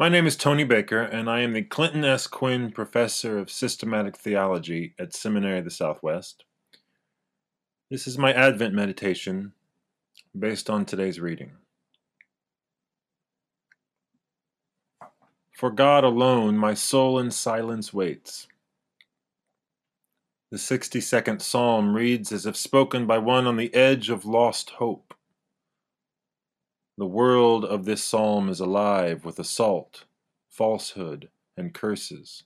My name is Tony Baker, and I am the Clinton S. Quin Professor of Systematic Theology at Seminary of the Southwest. This is my Advent meditation based on today's reading. For God alone, my soul in silence waits. The 62nd Psalm reads as if spoken by one on the edge of lost hope. The world of this psalm is alive with assault, falsehood, and curses.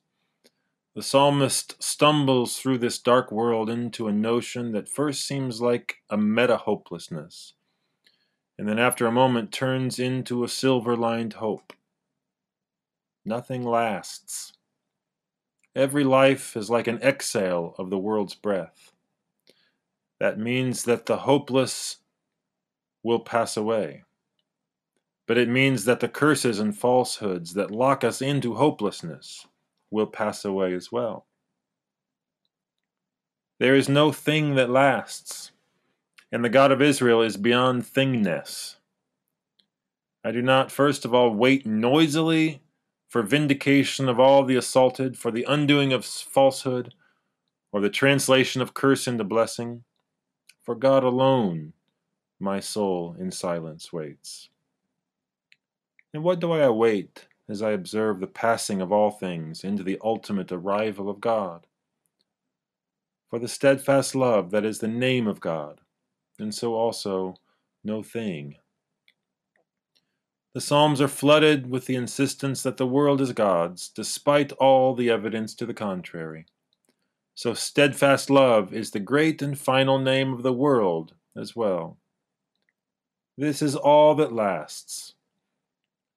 The psalmist stumbles through this dark world into a notion that first seems like a meta hopelessness, and then after a moment turns into a silver lined hope. Nothing lasts. Every life is like an exhale of the world's breath. That means that the hopeless will pass away but it means that the curses and falsehoods that lock us into hopelessness will pass away as well. There is no thing that lasts, and the God of Israel is beyond thingness. I do not, first of all, wait noisily for vindication of all the assaulted, for the undoing of falsehood, or the translation of curse into blessing. For God alone my soul in silence waits. And what do I await as I observe the passing of all things into the ultimate arrival of God? For the steadfast love that is the name of God, and so also no thing. The Psalms are flooded with the insistence that the world is God's, despite all the evidence to the contrary. So steadfast love is the great and final name of the world as well. This is all that lasts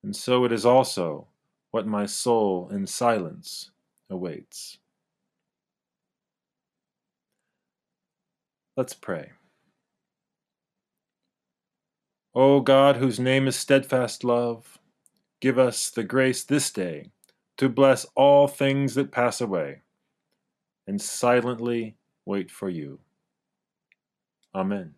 and so it is also what my soul in silence awaits. Let's pray. O God, whose name is steadfast love, give us the grace this day to bless all things that pass away and silently wait for you. Amen.